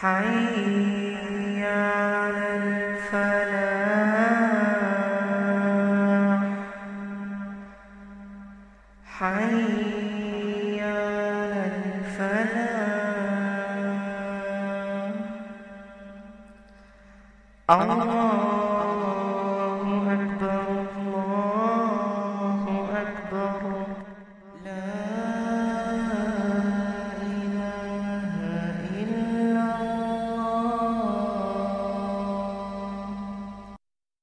حي على الفلاح حي على الفلاح الله.